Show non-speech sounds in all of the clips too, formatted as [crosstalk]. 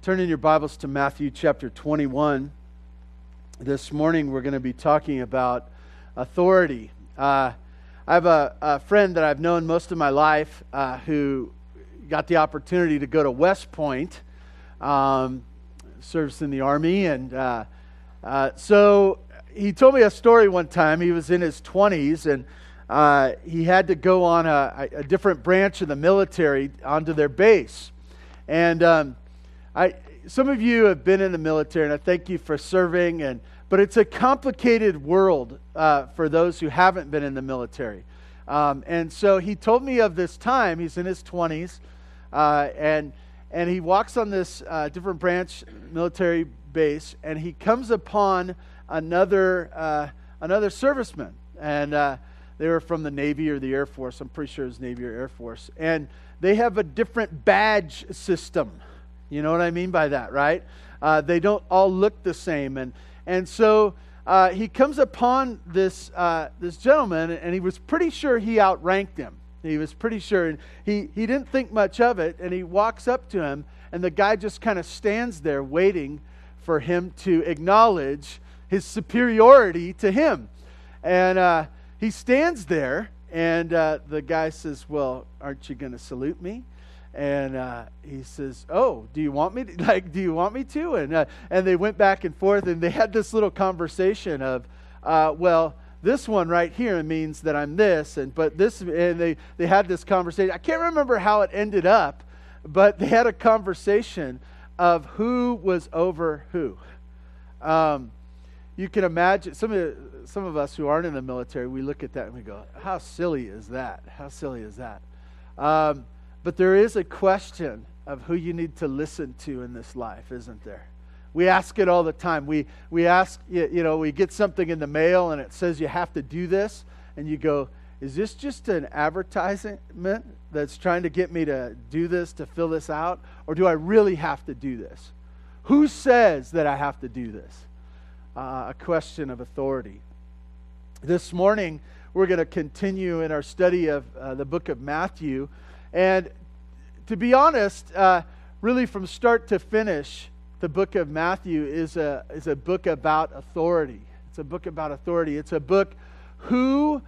Turn in your Bibles to Matthew chapter 21. This morning we're going to be talking about authority. Uh, I have a, a, friend that I've known most of my life uh, who got the opportunity to go to West Point, um, in the Army, and uh, uh so he told me a story one time. He was in his 20s and uh, he had to go on a, a, different branch of the military onto their base. And um, I, some of you have been in the military, and I thank you for serving. And but it's a complicated world uh, for those who haven't been in the military. Um, and so he told me of this time. He's in his 20s, uh, and and he walks on this uh, different branch military base, and he comes upon another uh, another serviceman, and uh, they were from the Navy or the Air Force. I'm pretty sure it was Navy or Air Force, and they have a different badge system. You know what I mean by that, right? Uh, they don't all look the same. And, and so uh, he comes upon this, uh, this gentleman, and he was pretty sure he outranked him. He was pretty sure. And he, he didn't think much of it, and he walks up to him, and the guy just kind of stands there waiting for him to acknowledge his superiority to him. And uh, he stands there, and uh, the guy says, Well, aren't you going to salute me? And uh, he says, "Oh, do you want me to, [laughs] like? Do you want me to?" And uh, and they went back and forth, and they had this little conversation of, uh, "Well, this one right here means that I'm this, and but this," and they they had this conversation. I can't remember how it ended up, but they had a conversation of who was over who. Um, you can imagine some of some of us who aren't in the military. We look at that and we go, "How silly is that? How silly is that?" Um, but there is a question of who you need to listen to in this life, isn't there? We ask it all the time. We, we ask, you know, we get something in the mail and it says you have to do this, and you go, is this just an advertisement that's trying to get me to do this, to fill this out? Or do I really have to do this? Who says that I have to do this? Uh, a question of authority. This morning, we're going to continue in our study of uh, the book of Matthew. And to be honest, uh, really from start to finish, the book of Matthew is a, is a book about authority. It's a book about authority. It's a book who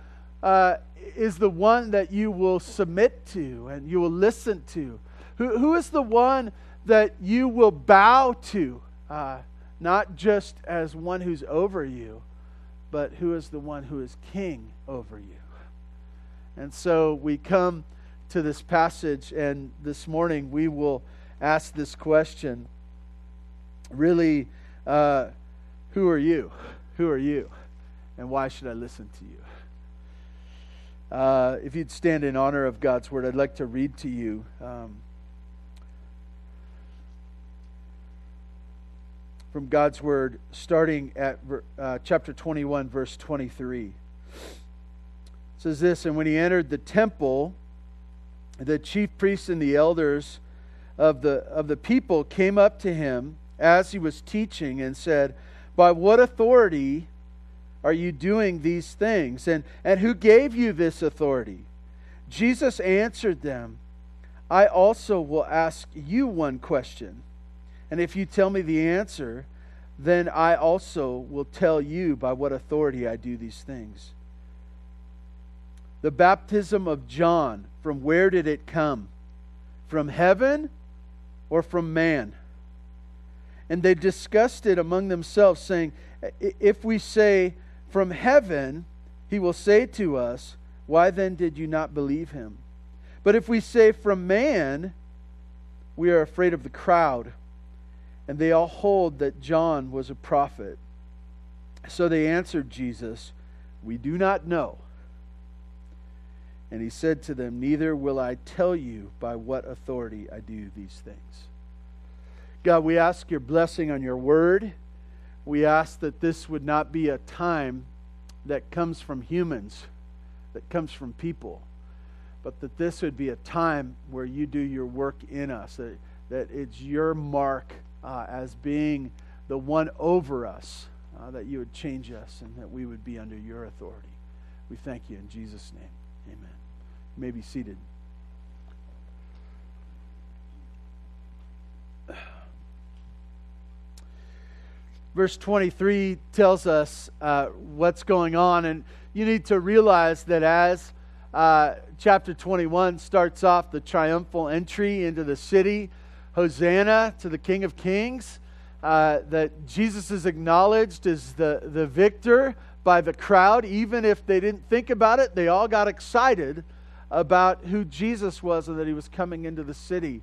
uh, is the one that you will submit to and you will listen to. Who, who is the one that you will bow to, uh, not just as one who's over you, but who is the one who is king over you. And so we come to this passage, and this morning we will ask this question really, uh, who are you? Who are you? And why should I listen to you? Uh, if you'd stand in honor of God's word, I'd like to read to you. Um, from God's word, starting at uh, chapter 21, verse 23. It says this And when he entered the temple, the chief priests and the elders of the, of the people came up to him as he was teaching and said, By what authority are you doing these things? And, and who gave you this authority? Jesus answered them, I also will ask you one question. And if you tell me the answer, then I also will tell you by what authority I do these things. The baptism of John, from where did it come? From heaven or from man? And they discussed it among themselves, saying, If we say from heaven, he will say to us, Why then did you not believe him? But if we say from man, we are afraid of the crowd. And they all hold that John was a prophet. So they answered Jesus, We do not know. And he said to them, Neither will I tell you by what authority I do these things. God, we ask your blessing on your word. We ask that this would not be a time that comes from humans, that comes from people, but that this would be a time where you do your work in us, that, that it's your mark uh, as being the one over us, uh, that you would change us and that we would be under your authority. We thank you in Jesus' name. You may be seated. verse 23 tells us uh, what's going on, and you need to realize that as uh, chapter 21 starts off the triumphal entry into the city, Hosanna to the King of Kings, uh, that Jesus is acknowledged as the, the victor by the crowd. Even if they didn't think about it, they all got excited about who Jesus was and that he was coming into the city.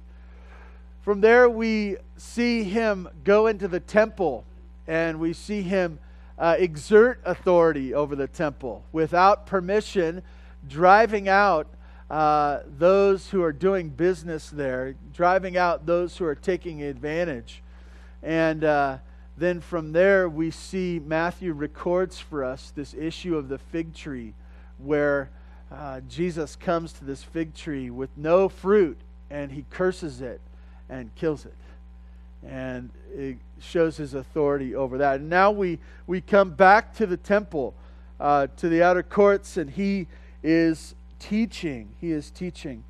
From there, we see him go into the temple and we see him uh, exert authority over the temple without permission, driving out uh, those who are doing business there, driving out those who are taking advantage. And uh, then from there, we see Matthew records for us this issue of the fig tree, where uh, Jesus comes to this fig tree with no fruit and he curses it and kills it. And it shows his authority over that. And now we, we come back to the temple, uh, to the outer courts, and he is teaching. He is teaching.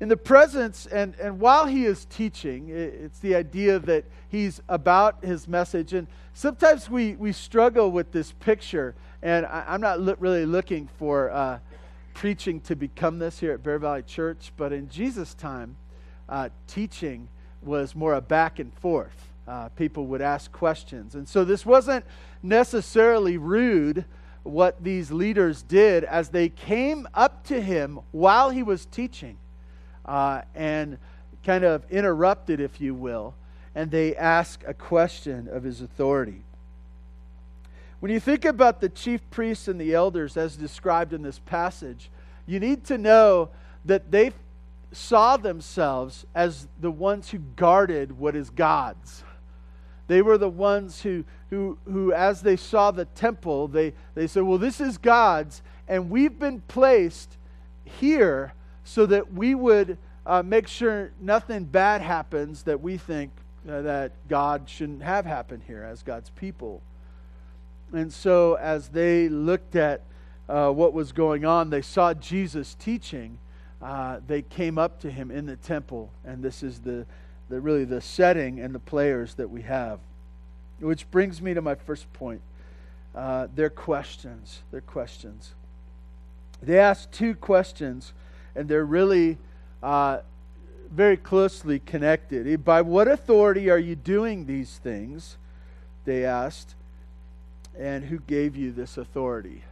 In the presence, and, and while he is teaching, it's the idea that he's about his message. And sometimes we, we struggle with this picture, and I, am not lo- really looking for uh, preaching to become this here at Bear Valley Church, but in Jesus' time, uh, teaching was more a back and forth. Uh, people would ask questions. And so this wasn't necessarily rude what these leaders did as they came up to him while he was teaching uh, and kind of interrupted, if you will, and they ask a question of his authority. When you think about the chief priests and the elders as described in this passage, you need to know that they saw themselves as the ones who guarded what is God's. They were the ones who, who, who as they saw the temple, they, they said, Well, this is God's, and we've been placed here so that we would uh, make sure nothing bad happens that we think uh, that God shouldn't have happened here as God's people. And so, as they looked at uh, what was going on, they saw Jesus teaching uh, they came up to him in the temple, and this is the, the really the setting and the players that we have. Which brings me to my first point. Uh, their questions. Their questions. They asked two questions, and they're really uh, very closely connected. By what authority are you doing these things? They asked. And who gave you this authority?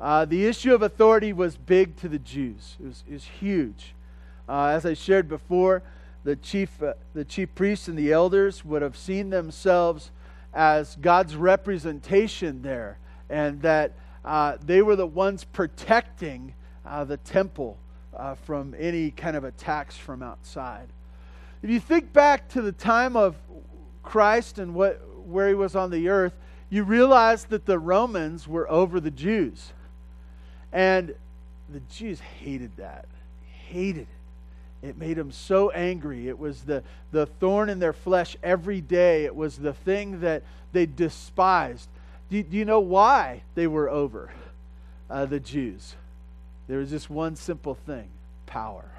Uh, the issue of authority was big to the Jews, it was, it was huge. Uh, as I shared before, the chief, uh, the chief priests and the elders would have seen themselves as God's representation there, and that uh, they were the ones protecting uh, the temple uh, from any kind of attacks from outside. If you think back to the time of Christ and what, where he was on the earth, you realize that the Romans were over the Jews. And the Jews hated that, hated it. It made them so angry. It was the, the thorn in their flesh every day. It was the thing that they despised. Do, do you know why they were over uh, the Jews? There was just one simple thing power.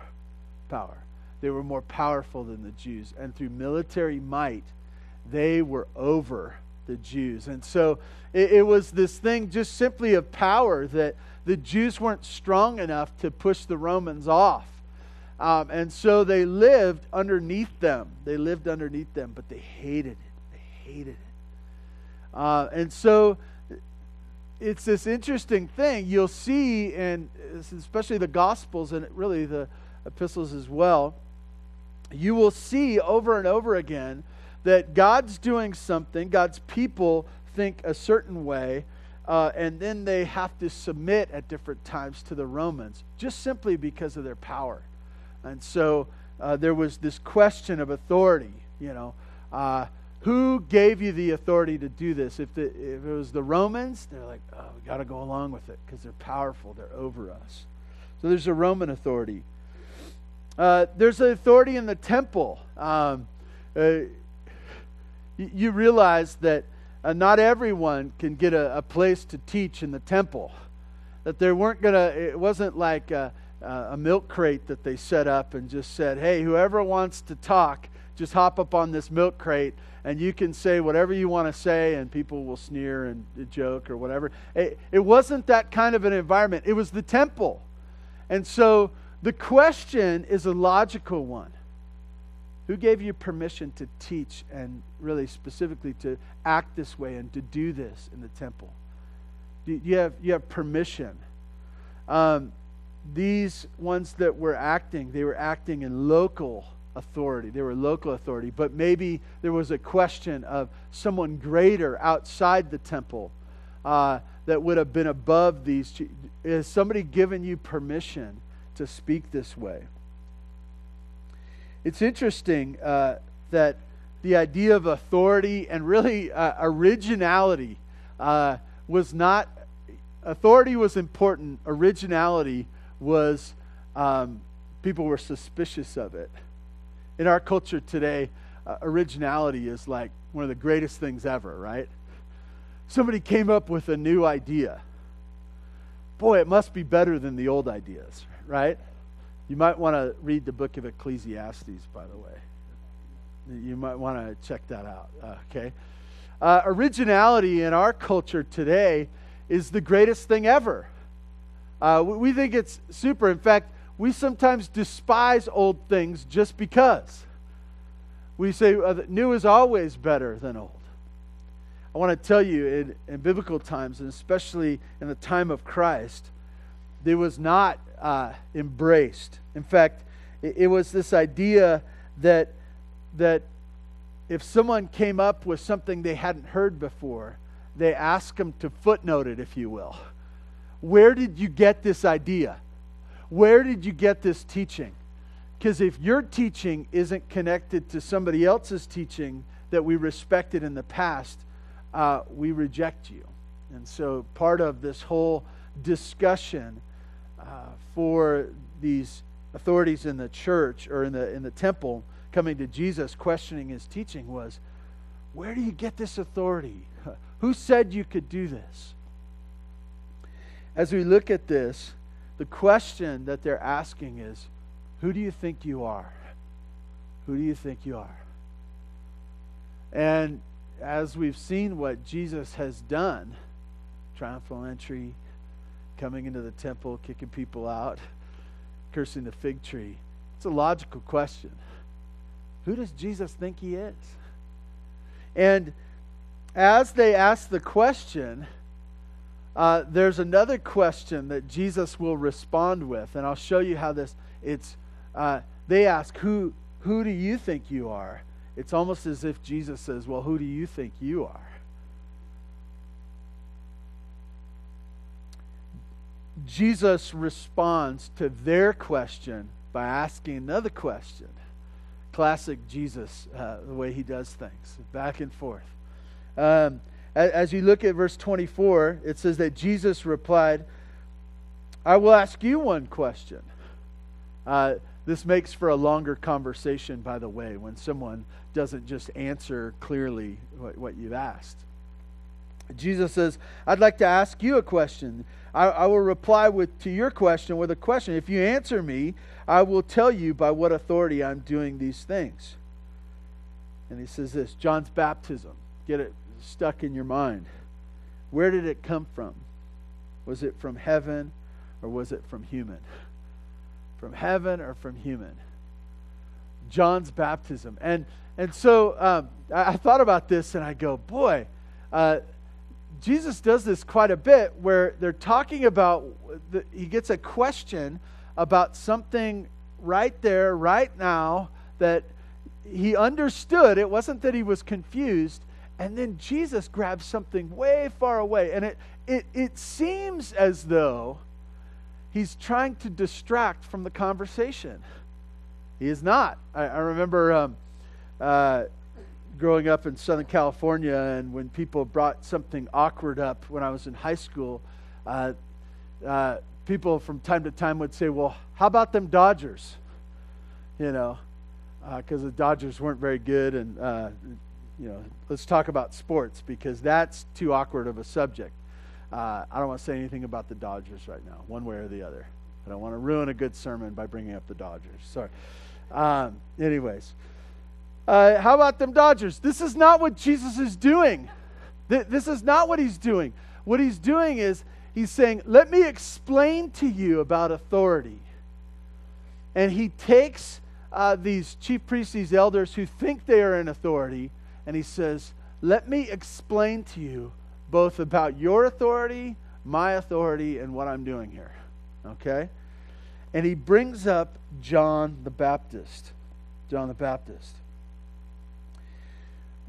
Power. They were more powerful than the Jews. And through military might, they were over the Jews. And so it, it was this thing just simply of power that the Jews weren't strong enough to push the Romans off. Um, and so they lived underneath them. They lived underneath them, but they hated it. They hated it. Uh, and so it's this interesting thing you'll see in especially the Gospels and really the epistles as well. You will see over and over again that God's doing something, God's people think a certain way, uh, and then they have to submit at different times to the Romans, just simply because of their power. And so uh, there was this question of authority, you know. Uh, who gave you the authority to do this? If, the, if it was the Romans, they're like, oh, we got to go along with it because they're powerful, they're over us. So there's a Roman authority. Uh, there's an authority in the temple. Um, uh, you realize that uh, not everyone can get a, a, place to teach in the temple. That there weren't going to, it wasn't like a, a milk crate that they set up and just said, hey, whoever wants to talk, just hop up on this milk crate and you can say whatever you want to say and people will sneer and joke or whatever. It, it wasn't that kind of an environment, it was the temple. And so the question is a logical one. Who gave you permission to teach and really specifically to act this way and to do this in the temple? You have, you have permission. Um, these ones that were acting, they were acting in local authority. They were local authority. But maybe there was a question of someone greater outside the temple uh, that would have been above these. Has somebody given you permission to speak this way? It's interesting uh, that the idea of authority and really uh, originality uh, was not, authority was important, originality was, um, people were suspicious of it. In our culture today, uh, originality is like one of the greatest things ever, right? Somebody came up with a new idea. Boy, it must be better than the old ideas, right? You might want to read the book of Ecclesiastes, by the way. You might want to check that out, uh, okay? Uh, originality in our culture today is the greatest thing ever. Uh, we think it's super. In fact, we sometimes despise old things just because. We say uh, new is always better than old. I want to tell you, in, in, biblical times, and especially in the time of Christ, there was not uh, embraced. In fact, it, it was this idea that that if someone came up with something they hadn't heard before, they ask them to footnote it, if you will. Where did you get this idea? Where did you get this teaching? Because if your teaching isn't connected to somebody else's teaching that we respected in the past, uh, we reject you. And so part of this whole discussion uh, for these authorities in the church or in the, in the temple coming to Jesus questioning his teaching was where do you get this authority? [laughs] Who said you could do this? as we look at this, the question that they're asking is who do you think you are? Who do you think you are? And as we've seen what Jesus has done, triumphal entry, coming into the temple, kicking people out, cursing the fig tree, it's a logical question. Who does Jesus think he is? And as they ask the question, uh, there's another question that Jesus will respond with, and I'll show you how this. It's uh, they ask, "Who who do you think you are?" It's almost as if Jesus says, "Well, who do you think you are?" Jesus responds to their question by asking another question. Classic Jesus, uh, the way he does things, back and forth. Um, as you look at verse 24, it says that Jesus replied, I will ask you one question. Uh, this makes for a longer conversation, by the way, when someone doesn't just answer clearly what, what you've asked. Jesus says, I'd like to ask you a question. I, I, will reply with, to your question with a question. If you answer me, I will tell you by what authority I'm doing these things. And he says this John's baptism. Get it? stuck in your mind. Where did it come from? Was it from heaven or was it from human? From heaven or from human? John's baptism. And, and so um, I, I, thought about this and I go, boy, uh, Jesus does this quite a bit where they're talking about, the, he gets a question about something right there, right now, that he understood. It wasn't that he was confused, and then Jesus grabs something way far away. And it, it, it seems as though he's trying to distract from the conversation. He is not. I, I remember um, uh, growing up in Southern California, and when people brought something awkward up when I was in high school, uh, uh, people from time to time would say, Well, how about them Dodgers? You know, because uh, the Dodgers weren't very good, and uh, you know, let's talk about sports because that's too awkward of a subject. Uh, I don't want to say anything about the Dodgers right now, one way or the other. I don't want to ruin a good sermon by bringing up the Dodgers. Sorry. Um, anyways, Uh, how about them Dodgers? This is not what Jesus is doing. This is not what he's doing. What he's doing is he's saying, Let me explain to you about authority. And he takes uh, these chief priests, these elders who think they are in authority, and he says, Let me explain to you both about your authority, my authority, and what I'm doing here. Okay? And he brings up John the Baptist. John the Baptist.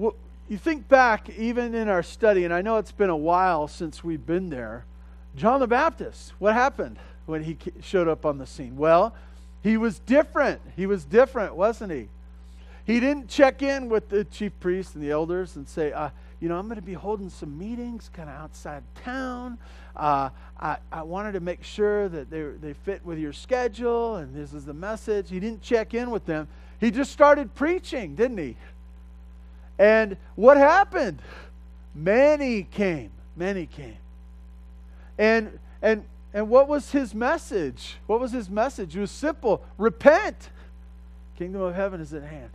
Well, you think back, even in our study, and I know it's been a while since we've been there. John the Baptist, what happened when he showed up on the scene? Well, he was different. He was different, wasn't he? He didn't check in with the chief priests and the elders and say, uh, you know, I'm going to be holding some meetings kind of outside town. Uh, I, I wanted to make sure that they, they fit with your schedule and this is the message. He didn't check in with them. He just started preaching, didn't he? And what happened? Many came. Many came. And and and what was his message? What was his message? It was simple. Repent. Kingdom of heaven is at hand.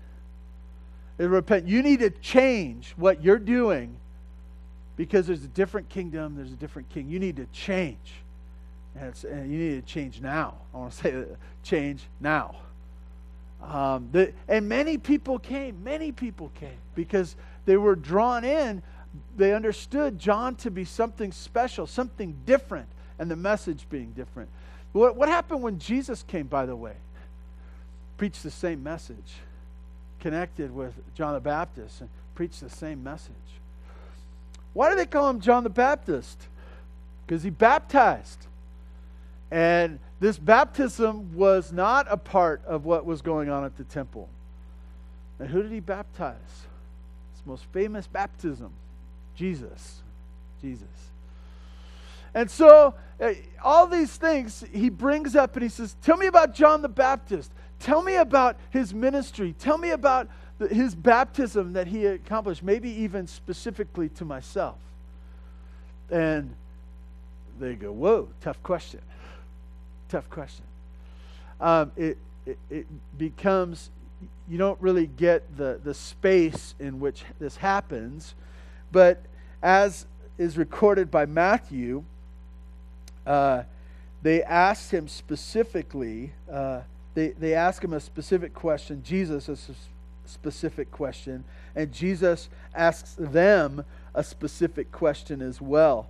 And repent. You need to change what you're doing because there's a different kingdom, there's a different king. You need to change. And, and you need to change now. I want to say change now. Um, the, and many people came. Many people came because they were drawn in. They understood John to be something special, something different, and the message being different. What, what happened when Jesus came, by the way? Preached the same message, connected with John the Baptist, and preached the same message. Why do they call him John the Baptist? Because he baptized. And this baptism was not a part of what was going on at the temple. And who did he baptize? His most famous baptism Jesus. Jesus. And so, uh, all these things he brings up and he says, Tell me about John the Baptist. Tell me about his ministry. Tell me about the, his baptism that he accomplished, maybe even specifically to myself. And they go, Whoa, tough question tough question. Um, it, it, it becomes, you don't really get the, the space in which this happens, but as is recorded by Matthew, uh, they asked him specifically, uh, they, they asked him a specific question, Jesus a specific question, and Jesus asks them a specific question as well.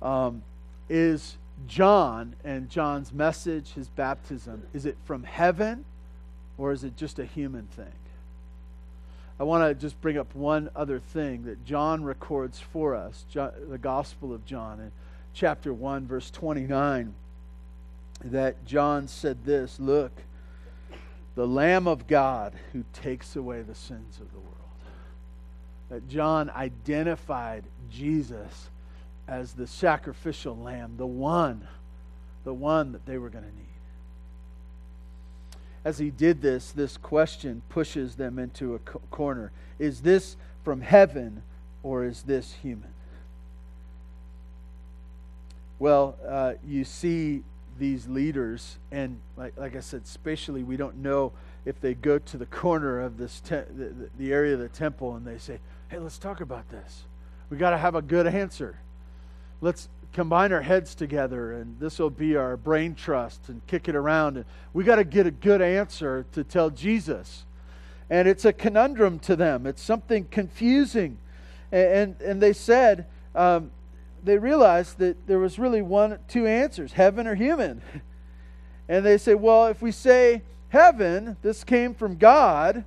Um, is John and John's message, his baptism, is it from heaven or is it just a human thing? I want to just bring up one other thing that John records for us, the Gospel of John, in chapter 1, verse 29, that John said this Look, the Lamb of God who takes away the sins of the world. That John identified Jesus as the sacrificial lamb, the one, the one that they were going to need. As he did this, this question pushes them into a corner. Is this from heaven or is this human? Well, uh, you see these leaders, and like, like I said, spatially, we don't know if they go to the corner of this te- the, the area of the temple and they say, "Hey, let's talk about this. We got to have a good answer." Let's combine our heads together and this will be our brain trust and kick it around. And we got to get a good answer to tell jesus. And it's a conundrum to them. It's something confusing. And and, and they said um, they realized that there was really one two answers heaven or human. [laughs] And they say well if we say heaven this came from god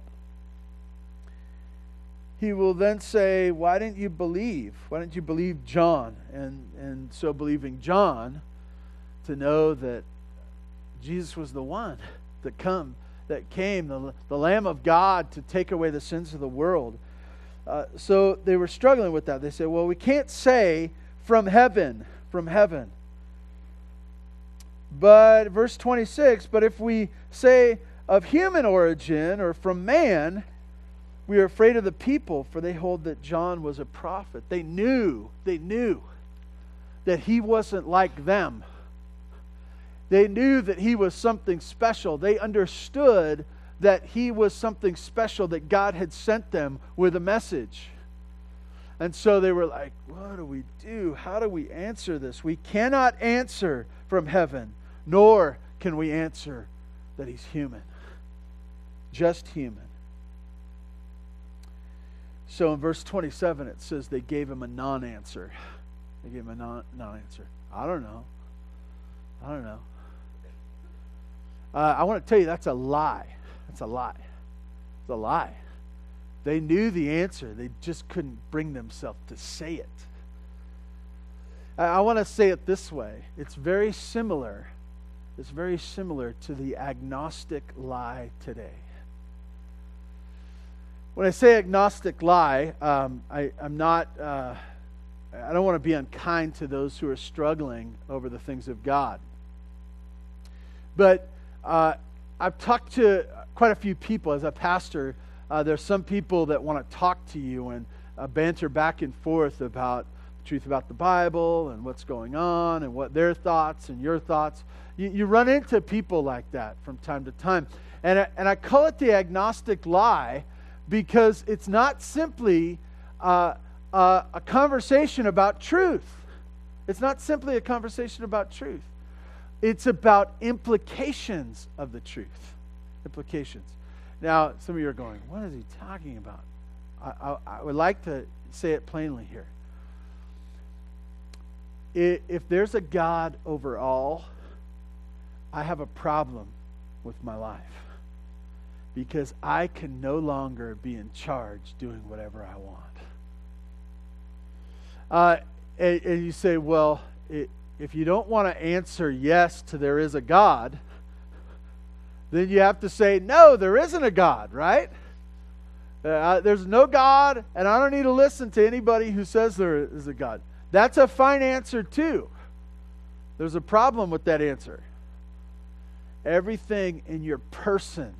he will then say, Why didn't you believe? Why didn't you believe John? And, and so believing John to know that Jesus was the one that come that came, the, the Lamb of God to take away the sins of the world. Uh, so they were struggling with that. They said, Well, we can't say from heaven, from heaven. But verse 26, but if we say of human origin or from man, we are afraid of the people, for they hold that John was a prophet. They knew, they knew that he wasn't like them. They knew that he was something special. They understood that he was something special, that God had sent them with a message. And so they were like, What do we do? How do we answer this? We cannot answer from heaven, nor can we answer that he's human. Just human. So in verse 27, it says they gave him a non answer. They gave him a non answer. I don't know. I don't know. Uh, I want to tell you that's a lie. That's a lie. It's a lie. They knew the answer, they just couldn't bring themselves to say it. I, I want to say it this way it's very similar. It's very similar to the agnostic lie today. When I say agnostic lie, um, I, am not. Uh, I don't want to be unkind to those who are struggling over the things of God. But uh, I've talked to quite a few people as a pastor. Uh, there's some people that want to talk to you and uh, banter back and forth about the truth about the Bible and what's going on and what their thoughts and your thoughts. You, you run into people like that from time to time. And I, and I call it the agnostic lie because it's not simply uh, uh, a conversation about truth. It's not simply a conversation about truth. It's about implications of the truth. Implications. Now, some of you are going, what is he talking about? I, I, I would like to say it plainly here. If there's a God over all, I have a problem with my life because I can no longer be in charge doing whatever I want. Uh, and, and, you say, well, it, if you don't want to answer yes to there is a God, then you have to say, no, there isn't a God, right? Uh, there's no God, and I don't need to listen to anybody who says there is a God. That's a fine answer, too. There's a problem with that answer. Everything in your person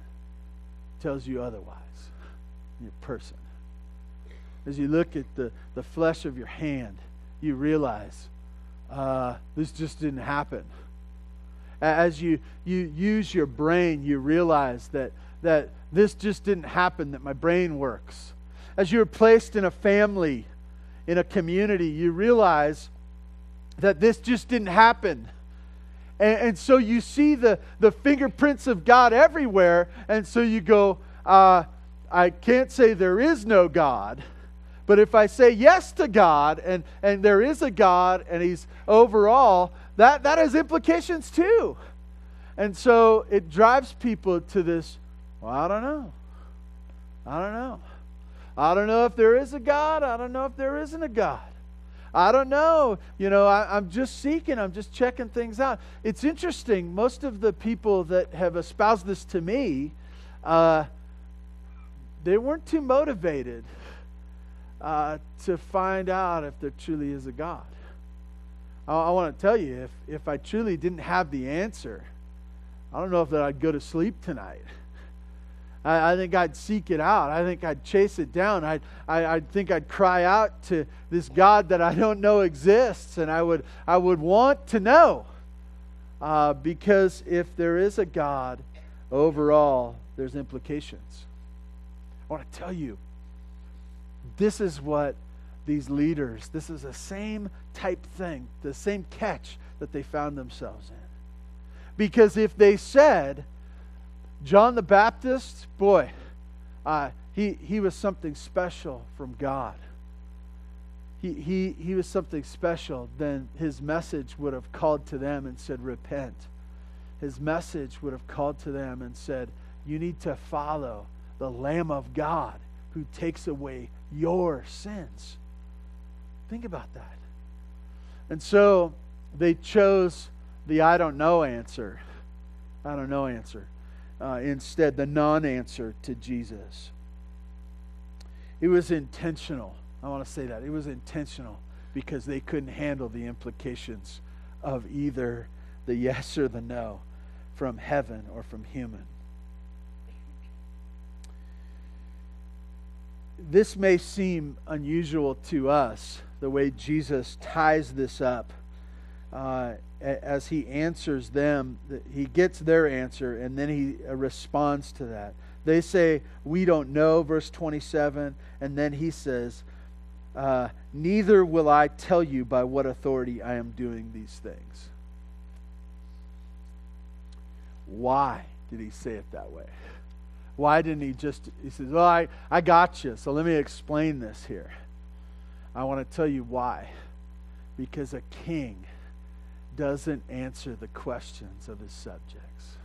tells you otherwise. Your person. As you look at the, the flesh of your hand, you realize uh, this just didn't happen. As you, you use your brain, you realize that, that this just didn't happen, that my brain works. As you're placed in a family, in a community, you realize that this just didn't happen. And, and so you see the, the fingerprints of God everywhere, and so you go, uh, I can't say there is no God but if I say yes to God and, and there is a God and He's overall, that, that has implications too. And so it drives people to this, well, I don't know. I don't know. I don't know if there is a God. I don't know if there isn't a God. I don't know. You know, I, am just seeking, I'm just checking things out. It's interesting. Most of the people that have espoused this to me, uh, they weren't too motivated uh, to find out if there truly is a God. I, I want to tell you, if, if I truly didn't have the answer, I don't know if that I'd go to sleep tonight. I, I think I'd seek it out. I think I'd chase it down. I'd, I, I think I'd cry out to this God that I don't know exists, and I would, I would want to know. Uh, because if there is a God, overall, there's implications. I want to tell you, this is what these leaders, this is the same type thing, the same catch that they found themselves in. Because if they said, John the Baptist, boy, uh, he, he was something special from God. He, he, he was something special, then his message would have called to them and said, Repent. His message would have called to them and said, You need to follow the Lamb of God who takes away your sins. Think about that. And so they chose the I don't know answer. I don't know answer. Uh, instead, the non answer to Jesus. It was intentional. I want to say that. It was intentional because they couldn't handle the implications of either the yes or the no from heaven or from human. this may seem unusual to us, the way Jesus ties this up. Uh, as he answers them, he gets their answer and then he uh, responds to that. They say, We don't know, verse 27. And then he says, uh, Neither will I tell you by what authority I am doing these things. Why did he say it that way? Why didn't he just, he says, Well, I, I got you, so let me explain this here. I want to tell you why. Because a king doesn't answer the questions of his subjects.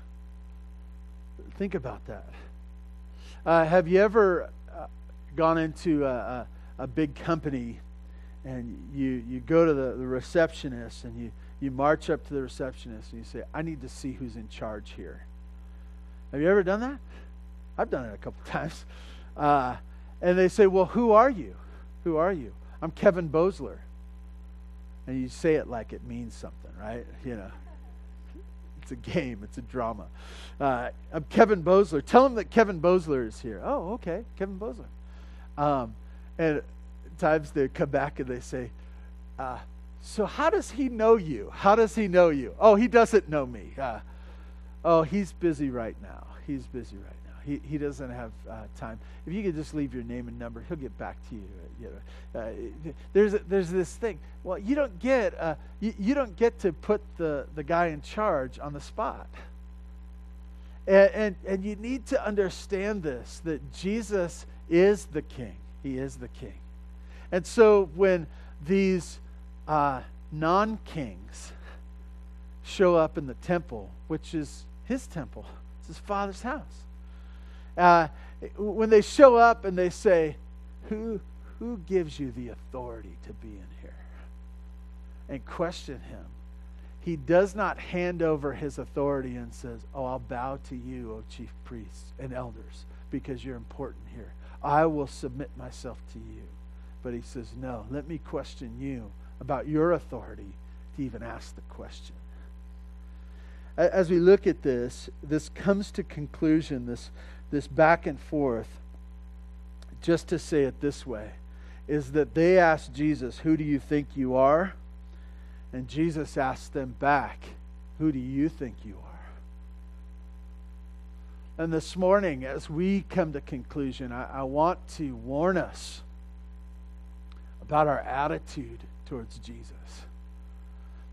Think about that. Uh, have you ever uh, gone into a, a, a, big company and you, you go to the, the receptionist and you, you march up to the receptionist and you say, I need to see who's in charge here? Have you ever done that? I've done it a couple [laughs] times. Uh, and they say, Well, who are you? Who are you? I'm Kevin Bosler. And you say it like it means something, right? You know, it's a game, it's a drama. Uh, I'm Kevin Bosler. Tell him that Kevin Bosler is here. Oh, okay, Kevin Bosler. Um, and times they come back and they say, uh, So, how does he know you? How does he know you? Oh, he doesn't know me. Uh, oh, he's busy right now. He's busy right he, he doesn't have uh, time. If you could just leave your name and number, he'll get back to you. you know, uh, there's there's this thing. Well, you don't get uh, you, you don't get to put the, the guy in charge on the spot. And, and and you need to understand this that Jesus is the King. He is the King. And so when these uh, non kings show up in the temple, which is his temple, it's his father's house uh, when they show up and they say, who, who gives you the authority to be in here? And question him. He does not hand over his authority and says, Oh, I'll bow to you, O chief priests and elders, because you're important here. I will submit myself to you. But he says, No, let me question you about your authority to even ask the question. As we look at this, this comes to conclusion, this this back and forth, just to say it this way, is that they asked Jesus, Who do you think you are? And Jesus asked them back, Who do you think you are? And this morning, as we come to conclusion, I, I want to warn us about our attitude towards Jesus.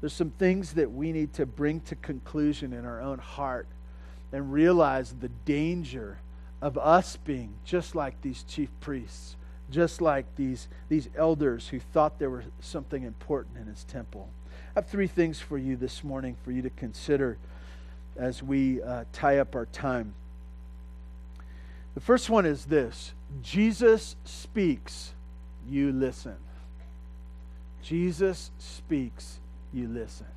There's some things that we need to bring to conclusion in our own heart and realize the danger of us being just like these chief priests, just like these, these elders who thought there was something important in his temple. I have three things for you this morning for you to consider as we uh, tie up our time. The first one is this Jesus speaks, you listen. Jesus speaks, you listen.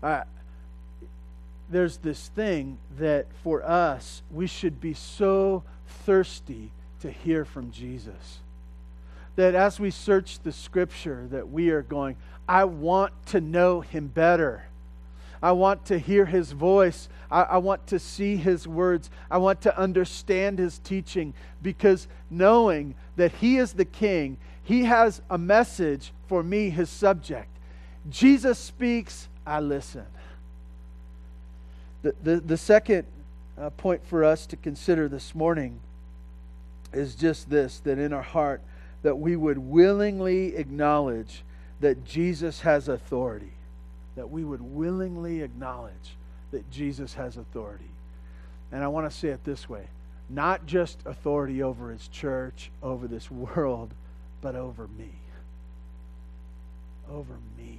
Uh, there's this thing that for us, we should be so thirsty to hear from Jesus. That as we search the scripture, that we are going, I want to know him better. I want to hear his voice. I, I, want to see his words. I want to understand his teaching because knowing that he is the king, he has a message for me, his subject. Jesus speaks, I listen. The, the, the second uh, point for us to consider this morning is just this that in our heart that we would willingly acknowledge that Jesus has authority. That we would willingly acknowledge that Jesus has authority. And I want to say it this way. Not just authority over his church over this [laughs] world but over me. Over me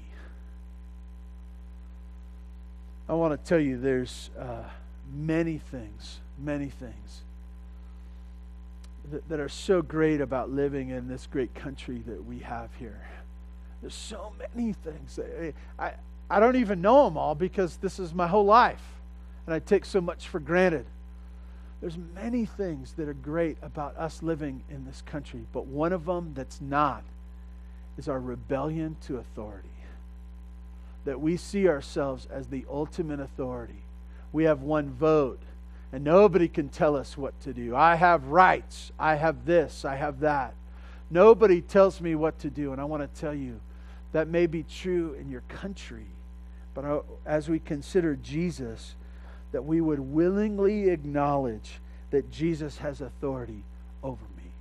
I want to tell you there's uh, many things, many things that, that are so great about living in this great country that we have here. There's so many things. I, I don't even know them all because this is my whole life and I take so much for granted. There's many things that are great about us living in this country, but one of them that's not is our rebellion to authority that we see ourselves as the ultimate authority. We have one vote, and nobody can tell us what to do. I have rights. I have this. I have that. Nobody tells me what to do. And I want to tell you that may be true in your country. But as we consider Jesus, that we would willingly acknowledge that Jesus has authority over me.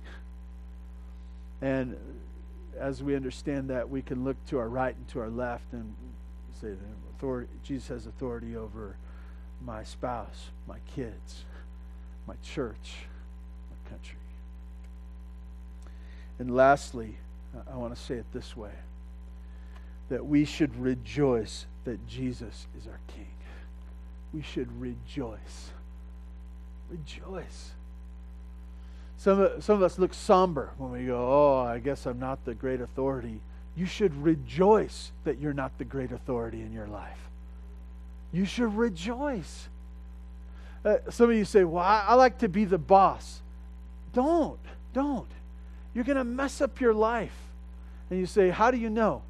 And as we understand that, we can look to our right and to our left and say that authority, Jesus has authority over my spouse, my kids, my church, my country. And lastly, I want to say it this way that we should rejoice that Jesus is our King. We should rejoice. Rejoice. Some of, some of us look somber when we go, Oh, I guess I'm not the great authority. You should rejoice that you're not the great authority in your life. You should rejoice. Uh, some of you say, Well, I, I like to be the boss. Don't. Don't. You're going to mess up your life. And you say, How do you know?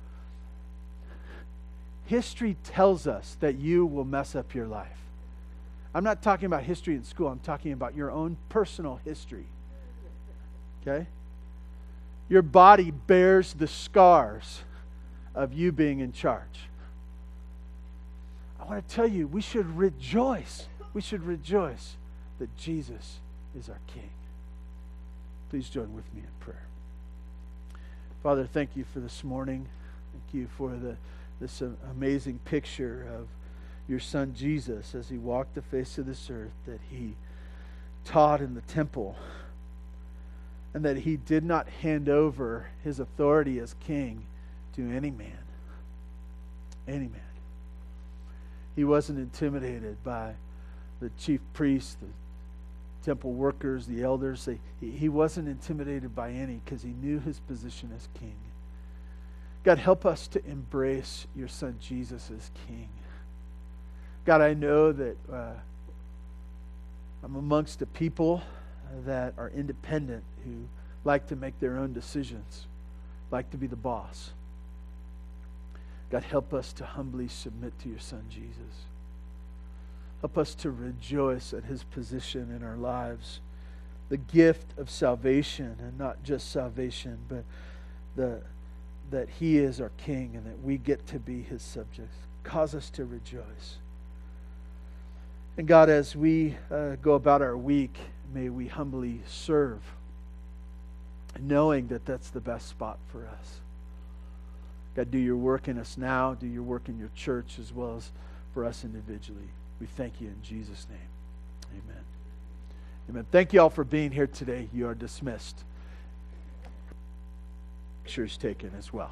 History tells us that you will mess up your life. I'm not talking about history in school, I'm talking about your own personal history. Okay? Your body bears the scars of you being in charge. I want to tell you, we should rejoice. We should rejoice that Jesus is our King. Please join with me in prayer. Father, thank you for this morning. Thank you for the, this amazing picture of your son Jesus as he walked the face of this earth, that he taught in the temple, and that he did not hand over his authority as king to any man. Any man. He wasn't intimidated by the chief priests, the temple workers, the elders. He wasn't intimidated by any because he knew his position as king. God, help us to embrace your son Jesus as king. God, I know that uh, I'm amongst a people that are independent who like to make their own decisions, like to be the boss. God, help us to humbly submit to your son Jesus. Help us to rejoice at his position in our lives. The gift of salvation, and not just salvation, but the, that he is our king and that we get to be his subjects. Cause us to rejoice. And God, as we uh, go about our week, may we humbly serve, knowing that that's the best spot for us. God, do your work in us now, do your work in your church as well as for us individually. We thank you in Jesus' name. Amen. Amen. Thank you all for being here today. You are dismissed. Pictures taken as well.